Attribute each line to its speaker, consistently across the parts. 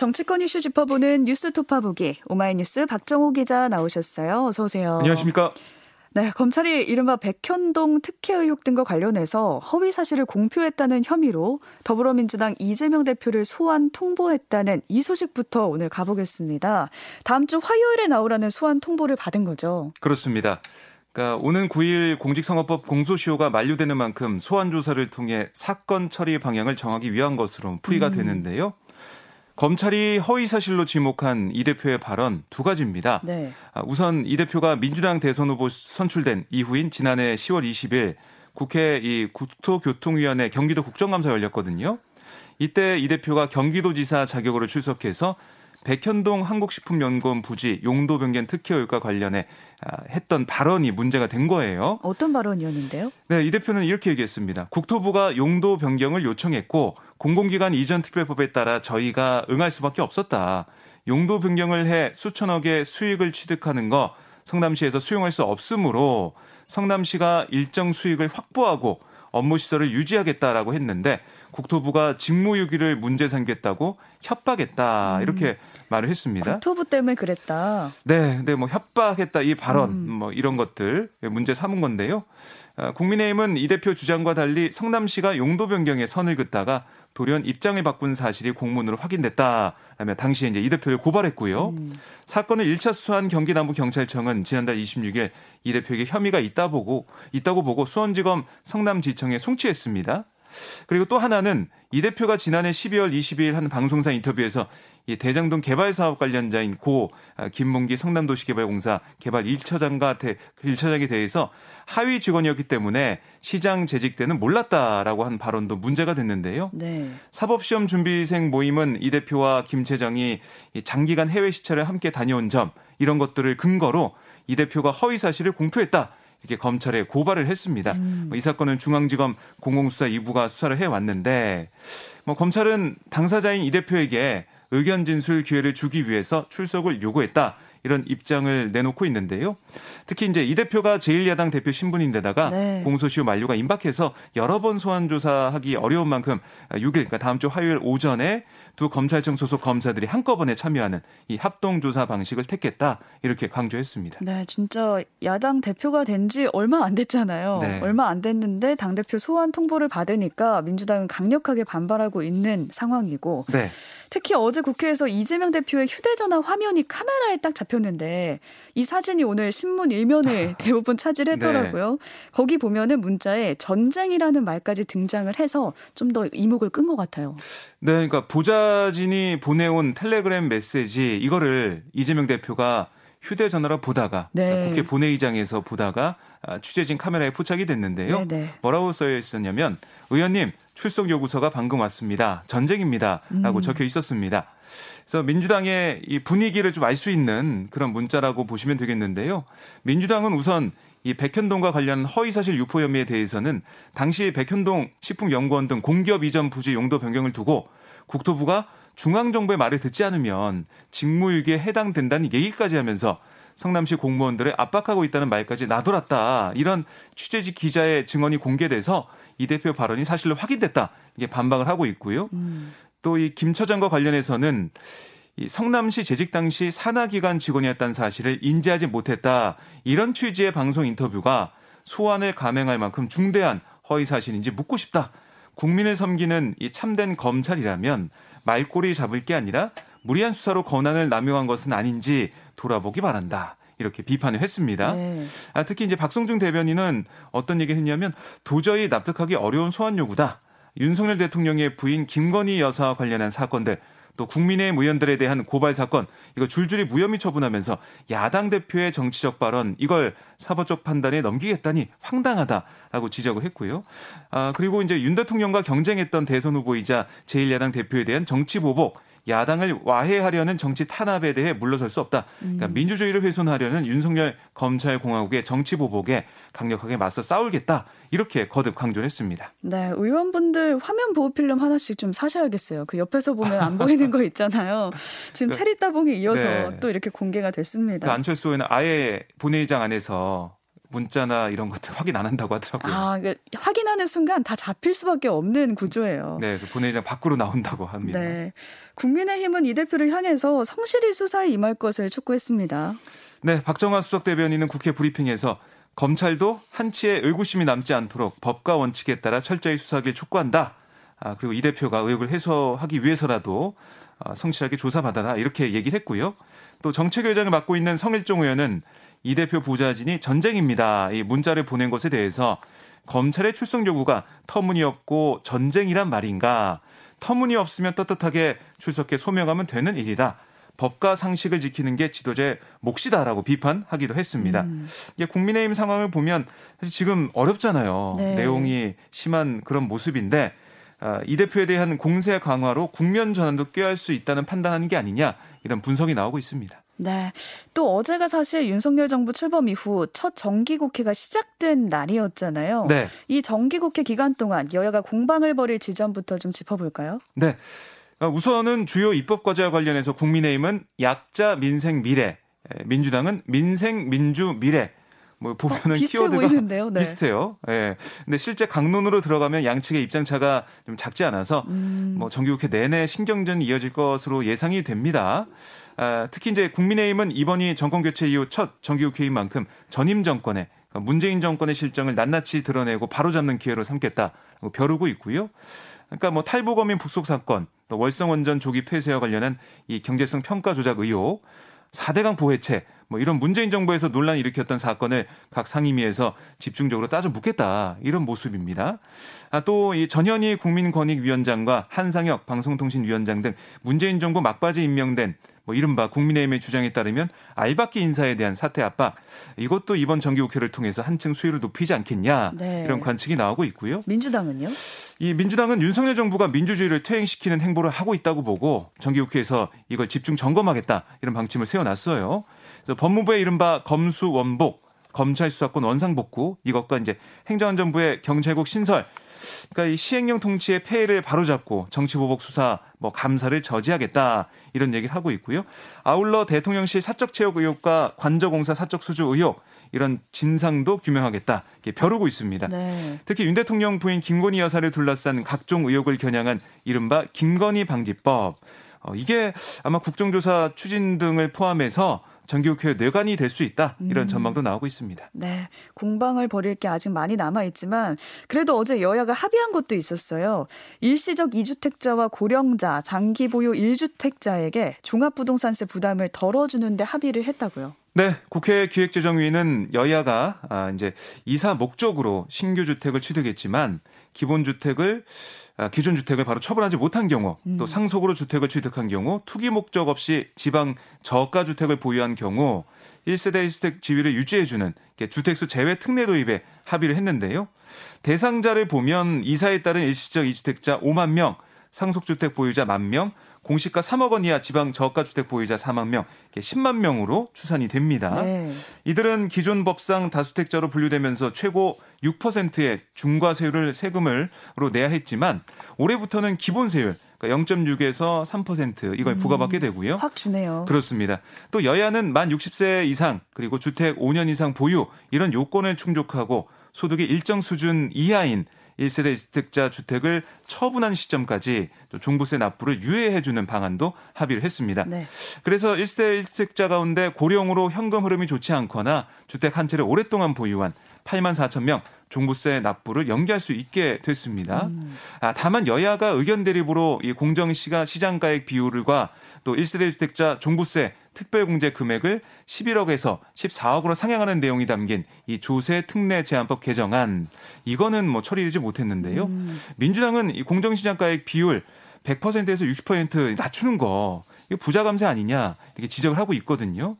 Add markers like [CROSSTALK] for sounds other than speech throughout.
Speaker 1: 정치권 이슈 짚어보는 뉴스 토파보기 오마이뉴스 박정호 기자 나오셨어요. 어서 오세요.
Speaker 2: 안녕하십니까?
Speaker 1: 네, 검찰이 이른바 백현동 특혜 의혹 등과 관련해서 허위 사실을 공표했다는 혐의로 더불어민주당 이재명 대표를 소환 통보했다는 이 소식부터 오늘 가보겠습니다. 다음 주 화요일에 나오라는 소환 통보를 받은 거죠.
Speaker 2: 그렇습니다. 그러니까 오는 9일 공직선거법 공소시효가 만료되는 만큼 소환 조사를 통해 사건 처리 방향을 정하기 위한 것으로 풀이가 음. 되는데요. 검찰이 허위 사실로 지목한 이 대표의 발언 두 가지입니다. 네. 아, 우선 이 대표가 민주당 대선 후보 선출된 이후인 지난해 10월 20일 국회 이 국토교통위원회 경기도 국정감사 열렸거든요. 이때 이 대표가 경기도지사 자격으로 출석해서 백현동 한국식품연구원 부지 용도 변경 특혜 의혹과 관련해 아, 했던 발언이 문제가 된 거예요.
Speaker 1: 어떤 발언이었는데요?
Speaker 2: 네, 이 대표는 이렇게 얘기했습니다. 국토부가 용도 변경을 요청했고 공공기관 이전 특별법에 따라 저희가 응할 수밖에 없었다. 용도 변경을 해 수천억의 수익을 취득하는 거 성남시에서 수용할 수 없으므로 성남시가 일정 수익을 확보하고 업무 시설을 유지하겠다라고 했는데 국토부가 직무유기를 문제 삼겠다고 협박했다 음. 이렇게 말을 했습니다.
Speaker 1: 국토부 때문에 그랬다.
Speaker 2: 네, 네, 뭐 협박했다 이 발언 음. 뭐 이런 것들 문제 삼은 건데요. 아, 국민의힘은 이 대표 주장과 달리 성남시가 용도 변경에 선을 긋다가 돌연 입장을 바꾼 사실이 공문으로 확인됐다. 라며 당시에 이제 이 대표를 고발했고요. 음. 사건을 1차 수사한 경기남부 경찰청은 지난달 26일 이 대표에게 혐의가 있다 보고 있다고 보고 수원지검 성남지청에 송치했습니다. 그리고 또 하나는 이 대표가 지난해 12월 22일 한 방송사 인터뷰에서 이 대장동 개발 사업 관련자인 고 아, 김문기 성남도시개발공사 개발 1처장과 1처장에 대해서 하위 직원이었기 때문에 시장 재직 때는 몰랐다라고 한 발언도 문제가 됐는데요. 네. 사법시험 준비생 모임은 이 대표와 김 차장이 장기간 해외 시찰을 함께 다녀온 점 이런 것들을 근거로 이 대표가 허위 사실을 공표했다. 이렇게 검찰에 고발을 했습니다. 음. 뭐이 사건은 중앙지검 공공수사 2부가 수사를 해왔는데 뭐 검찰은 당사자인 이 대표에게 의견 진술 기회를 주기 위해서 출석을 요구했다. 이런 입장을 내놓고 있는데요. 특히 이제 이 대표가 제1야당 대표 신분인데다가 네. 공소시효 만료가 임박해서 여러 번 소환 조사하기 어려운 만큼 6일 그러니까 다음 주 화요일 오전에 두 검찰청 소속 검사들이 한꺼번에 참여하는 이 합동 조사 방식을 택했다 이렇게 강조했습니다.
Speaker 1: 네, 진짜 야당 대표가 된 지 얼마 안 됐잖아요. 네. 얼마 안 됐는데 당 대표 소환 통보를 받으니까 민주당은 강력하게 반발하고 있는 상황이고 네. 특히 어제 국회에서 이재명 대표의 휴대전화 화면이 카메라에 딱 잡혔는데 이 사진이 오늘 신문 일면을 대부분 차지했더라고요. 네. 거기 보면은 문자에 전쟁이라는 말까지 등장을 해서 좀 더 이목을 끈 것 같아요.
Speaker 2: 네, 그러니까 보좌진이 보내온 텔레그램 메시지 이거를 이재명 대표가 휴대전화로 보다가 네. 국회 본회의장에서 보다가 아, 취재진 카메라에 포착이 됐는데요. 네네. 네. 뭐라고 써여 있었냐면 의원님 출석 요구서가 방금 왔습니다. 전쟁입니다라고 음. 적혀 있었습니다. 그래서 민주당의 이 분위기를 좀 알 수 있는 그런 문자라고 보시면 되겠는데요. 민주당은 우선 이 백현동과 관련 허위사실 유포 혐의에 대해서는 당시 백현동 식품연구원 등 공기업 이전 부지 용도 변경을 두고 국토부가 중앙정부의 말을 듣지 않으면 직무유기에 해당된다는 얘기까지 하면서 성남시 공무원들을 압박하고 있다는 말까지 나돌았다. 이런 취재지 기자의 증언이 공개돼서 이 대표 발언이 사실로 확인됐다. 이게 반박을 하고 있고요. 음. 또이 김 처장과 관련해서는 이 성남시 재직 당시 산하기관 직원이었다는 사실을 인지하지 못했다. 이런 취지의 방송 인터뷰가 소환을 감행할 만큼 중대한 허위 사실인지 묻고 싶다. 국민을 섬기는 이 참된 검찰이라면 말꼬리 잡을 게 아니라 무리한 수사로 권한을 남용한 것은 아닌지 돌아보기 바란다. 이렇게 비판을 했습니다. 네. 아, 특히 이제 박성중 대변인은 어떤 얘기를 했냐면 도저히 납득하기 어려운 소환 요구다. 윤석열 대통령의 부인 김건희 여사와 관련한 사건들 또 국민의힘 의원들에 대한 고발 사건 이거 줄줄이 무혐의 처분하면서 야당 대표의 정치적 발언 이걸 사법적 판단에 넘기겠다니 황당하다라고 지적을 했고요. 아 그리고 이제 윤 대통령과 경쟁했던 대선 후보이자 제1야당 대표에 대한 정치 보복 야당을 와해하려는 정치 탄압에 대해 물러설 수 없다. 그러니까 음. 민주주의를 훼손하려는 윤석열 검찰공화국의 정치 보복에 강력하게 맞서 싸울겠다. 이렇게 거듭 강조를 했습니다.
Speaker 1: 네, 의원분들 화면 보호 필름 하나씩 좀 사셔야겠어요. 그 옆에서 보면 안 보이는 거 있잖아요. 지금 그, 체리 따봉에 이어서 네. 또 이렇게 공개가 됐습니다.
Speaker 2: 그 안철수 의원은 아예 본회의장 안에서 문자나 이런 것들 확인 안 한다고 하더라고요.
Speaker 1: 아, 그러니까 확인하는 순간 다 잡힐 수밖에 없는 구조예요.
Speaker 2: 네, 그 본회의장 밖으로 나온다고 합니다. 네.
Speaker 1: 국민의힘은 이 대표를 향해서 성실히 수사에 임할 것을 촉구했습니다.
Speaker 2: 네, 박정화 수석 대변인은 국회 브리핑에서 검찰도 한치의 의구심이 남지 않도록 법과 원칙에 따라 철저히 수사하길 촉구한다. 아, 그리고 이 대표가 의혹을 해소하기 위해서라도 아, 성실하게 조사받아라 이렇게 얘기를 했고요. 또 정책위원장을 맡고 있는 성일종 의원은 이 대표 보좌진이 전쟁입니다. 이 문자를 보낸 것에 대해서 검찰의 출석 요구가 터무니없고 전쟁이란 말인가? 터무니없으면 떳떳하게 출석해 소명하면 되는 일이다. 법과 상식을 지키는 게 지도자의 몫이다라고 비판하기도 했습니다. 음. 이게 국민의힘 상황을 보면 사실 지금 어렵잖아요. 네. 내용이 심한 그런 모습인데 아, 이 대표에 대한 공세 강화로 국면 전환도 꾀할 수 있다는 판단하는 게 아니냐 이런 분석이 나오고 있습니다.
Speaker 1: 네. 또 어제가 사실 윤석열 정부 출범 이후 첫 정기국회가 시작된 날이었잖아요. 네. 이 정기국회 기간 동안 여야가 공방을 벌일 지점부터 좀 짚어볼까요?
Speaker 2: 네. 아, 우선은 주요 입법 과제와 관련해서 국민의힘은 약자 민생 미래, 민주당은 민생 민주 미래 뭐 보면은 어, 키워드가 [LAUGHS] 네. 비슷해요. 예. 네. 근데 실제 강론으로 들어가면 양측의 입장 차가 좀 작지 않아서 음. 뭐 정기국회 내내 신경전이 이어질 것으로 예상이 됩니다. 아, 특히 이제 국민의힘은 이번이 정권 교체 이후 첫 정기국회인 만큼 전임 정권의 그러니까 문재인 정권의 실정을 낱낱이 드러내고 바로잡는 기회로 삼겠다 벼르고 있고요. 그러니까 뭐 탈북어민 북속 사건, 또 월성원전 조기 폐쇄와 관련한 이 경제성 평가 조작 의혹, 4대강 보해체 뭐 이런 문재인 정부에서 논란을 일으켰던 사건을 각 상임위에서 집중적으로 따져 묻겠다 이런 모습입니다. 아, 또 이 전현희 국민권익위원장과 한상혁 방송통신위원장 등 문재인 정부 막바지 임명된 뭐 이른바 국민의힘의 주장에 따르면 알박기 인사에 대한 사퇴 압박 이것도 이번 정기국회를 통해서 한층 수위를 높이지 않겠냐 네. 이런 관측이 나오고 있고요.
Speaker 1: 민주당은요?
Speaker 2: 이 민주당은 윤석열 정부가 민주주의를 퇴행시키는 행보를 하고 있다고 보고 정기국회에서 이걸 집중 점검하겠다 이런 방침을 세워놨어요. 그래서 법무부의 이른바 검수 원복, 검찰 수사권 원상복구 이것과 이제 행정안전부의 경찰국 신설 그러니까 이 시행령 통치의 폐해를 바로잡고 정치보복 수사, 뭐 감사를 저지하겠다 이런 얘기를 하고 있고요. 아울러 대통령실 사적 채용 의혹과 관저공사 사적 수주 의혹 이런 진상도 규명하겠다 이렇게 벼르고 있습니다. 네. 특히 윤 대통령 부인 김건희 여사를 둘러싼 각종 의혹을 겨냥한 이른바 김건희 방지법 어, 이게 아마 국정조사 추진 등을 포함해서 정기국회 뇌관이 될 수 있다 이런 음. 전망도 나오고 있습니다.
Speaker 1: 네, 공방을 벌일 게 아직 많이 남아 있지만 그래도 어제 여야가 합의한 것도 있었어요. 일시적 2주택자와 고령자, 장기 보유 1주택자에게 종합부동산세 부담을 덜어주는데 합의를 했다고요.
Speaker 2: 네, 국회 기획재정위는 여야가 아, 이제 이사 목적으로 신규 주택을 취득했지만 기본 주택을 아, 기존 주택을 바로 처분하지 못한 경우, 음. 또 상속으로 주택을 취득한 경우, 투기 목적 없이 지방 저가 주택을 보유한 경우 1세대 1주택 지위를 유지해주는 주택수 제외 특례 도입에 합의를 했는데요. 대상자를 보면 이사에 따른 일시적 2주택자 5만 명, 상속주택 보유자 1만 명, 공시가 3억 원 이하 지방 저가 주택 보유자 4만 명, 10만 명으로 추산이 됩니다. 네. 이들은 기존 법상 다주택자로 분류되면서 최고 6%의 중과세율을 세금으로 내야 했지만 올해부터는 기본세율 그러니까 0.6에서 3% 이걸 음, 부과받게 되고요.
Speaker 1: 확 주네요.
Speaker 2: 그렇습니다. 또 여야는 만 60세 이상 그리고 주택 5년 이상 보유 이런 요건을 충족하고 소득이 일정 수준 이하인 1세대 1주택자 주택을 처분한 시점까지 또 종부세 납부를 유예해 주는 방안도 합의를 했습니다. 네. 그래서 1세대 1주택자 가운데 고령으로 현금 흐름이 좋지 않거나 주택 한 채를 오랫동안 보유한 8만 4천 명 종부세 납부를 연기할 수 있게 됐습니다. 음. 아, 다만 여야가 의견 대립으로 이 공정 시가 시장가액 비율과 또 1세대 주택자 종부세 특별공제 금액을 11억에서 14억으로 상향하는 내용이 담긴 이 조세 특례 제한법 개정안 이거는 뭐 처리되지 못했는데요. 음. 민주당은 이 공정시장가액 비율 100%에서 60% 낮추는 거 이거 부자 감세 아니냐 이렇게 지적을 하고 있거든요.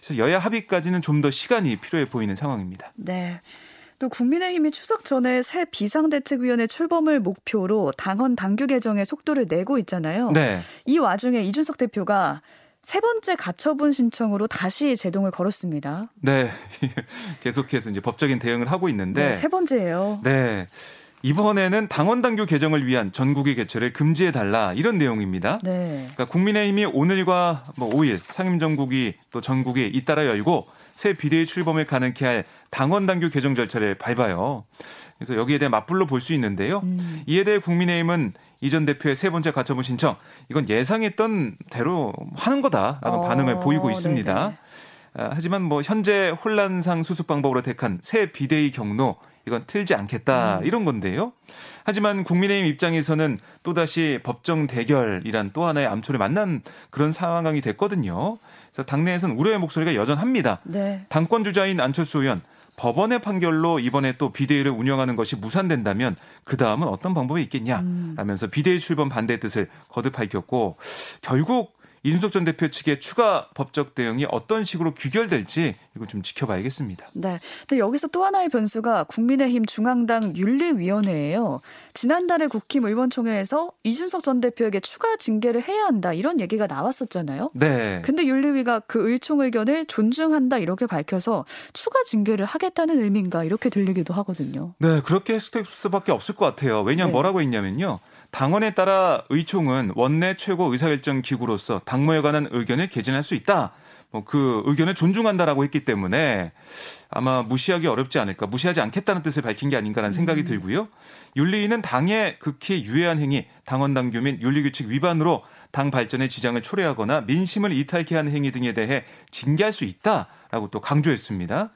Speaker 2: 그래서 여야 합의까지는 좀 더 시간이 필요해 보이는 상황입니다.
Speaker 1: 네. 또 국민의힘이 추석 전에 새 비상대책위원회 출범을 목표로 당헌 당규 개정에 속도를 내고 있잖아요. 네. 이 와중에 이준석 대표가 세 번째 가처분 신청으로 다시 제동을 걸었습니다.
Speaker 2: 네. [LAUGHS] 계속해서 이제 법적인 대응을 하고 있는데.
Speaker 1: 네, 세 번째예요.
Speaker 2: 네. 이번에는 당원 당규 개정을 위한 전국의 개최를 금지해 달라 이런 내용입니다. 네. 그러니까 국민의힘이 오늘과 뭐 5일 상임 전국이 또 전국이 잇따라 열고 새 비대위 출범을 가능케 할 당원 당규 개정 절차를 밟아요. 그래서 여기에 대해 맞불로 볼 수 있는데요. 음. 이에 대해 국민의힘은 이전 대표의 세 번째 가처분 신청 이건 예상했던 대로 하는 거다라는 어, 반응을 보이고 있습니다. 네네. 아, 하지만 뭐 현재 혼란상 수습 방법으로 택한 새 비대위 경로 이건 틀지 않겠다 음. 이런 건데요. 하지만 국민의힘 입장에서는 또다시 법정 대결이란 또 하나의 암초를 만난 그런 상황이 됐거든요. 그래서 당내에서는 우려의 목소리가 여전합니다. 네. 당권 주자인 안철수 의원 법원의 판결로 이번에 또 비대위를 운영하는 것이 무산된다면 그 다음은 어떤 방법이 있겠냐 음. 라면서 비대위 출범 반대 뜻을 거듭 밝혔고 결국 이준석 전 대표 측의 추가 법적 대응이 어떤 식으로 귀결될지 이거 좀 지켜봐야겠습니다.
Speaker 1: 네. 근데 여기서 또 하나의 변수가 국민의힘 중앙당 윤리위원회예요. 지난달에 국힘 의원총회에서 이준석 전 대표에게 추가 징계를 해야 한다 이런 얘기가 나왔었잖아요. 네. 근데 윤리위가 그 의총 의견을 존중한다 이렇게 밝혀서 추가 징계를 하겠다는 의미인가 이렇게 들리기도 하거든요.
Speaker 2: 네, 그렇게 했을 수밖에 없을 것 같아요. 왜냐하면 네. 뭐라고 했냐면요. 당원에 따라 의총은 원내 최고 의사결정 기구로서 당무에 관한 의견을 개진할 수 있다. 뭐 그 의견을 존중한다라고 했기 때문에 아마 무시하기 어렵지 않을까, 무시하지 않겠다는 뜻을 밝힌 게 아닌가라는 생각이 음. 들고요. 윤리위는 당에 극히 유해한 행위, 당원 당규 및 윤리규칙 위반으로 당 발전의 지장을 초래하거나 민심을 이탈케 하는 행위 등에 대해 징계할 수 있다라고 또 강조했습니다.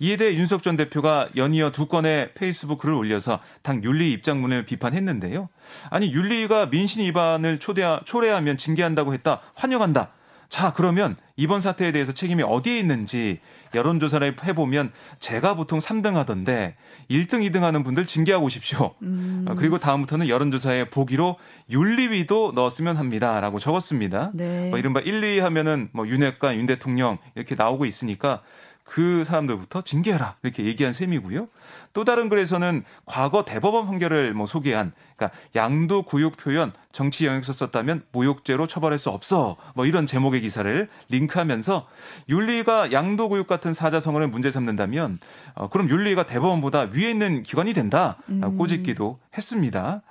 Speaker 2: 이에 대해 윤석 전 대표가 연이어 두 건의 페이스북 글을 올려서 당 윤리 입장문을 비판했는데요. 아니 윤리가 민심 위반을 초대 초래하면 징계한다고 했다. 환영한다. 자, 그러면 이번 사태에 대해서 책임이 어디에 있는지 여론조사를 해보면 제가 보통 3등 하던데 1등, 2등 하는 분들 징계하고 오십시오. 음. 어, 그리고 다음부터는 여론조사에 보기로 윤리위도 넣었으면 합니다. 라고 적었습니다. 네. 뭐 이른바 1, 2 하면은 뭐 윤핵관, 윤 대통령 이렇게 나오고 있으니까 그 사람들부터 징계해라 이렇게 얘기한 셈이고요. 또 다른 글에서는 과거 대법원 판결을 뭐 소개한 그러니까 양도 구육 표현 정치 영역서 썼다면 모욕죄로 처벌할 수 없어 뭐 이런 제목의 기사를 링크하면서 윤리가 양도 구육 같은 사자성어를 문제 삼는다면 어, 그럼 윤리가 대법원보다 위에 있는 기관이 된다 음. 꼬집기도 했습니다.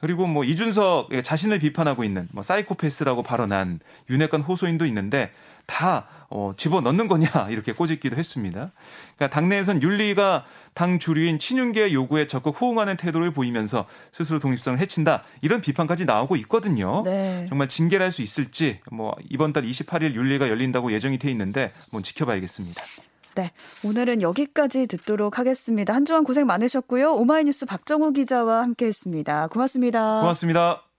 Speaker 2: 그리고 뭐 이준석 자신을 비판하고 있는 뭐 사이코패스라고 발언한 윤핵관 호소인도 있는데 다 어, 집어 넣는 거냐 [LAUGHS] 이렇게 꼬집기도 했습니다. 그러니까 당내에선 윤리가 당 주류인 친윤계 요구에 적극 호응하는 태도를 보이면서 스스로 독립성을 해친다 이런 비판까지 나오고 있거든요. 네. 정말 징계를 할 수 있을지 뭐 이번 달 28일 윤리가 열린다고 예정이 돼 있는데 뭐 지켜봐야겠습니다.
Speaker 1: 네, 오늘은 여기까지 듣도록 하겠습니다. 한 주간 고생 많으셨고요. 오마이뉴스 박정호 기자와 함께했습니다. 고맙습니다.
Speaker 2: 고맙습니다.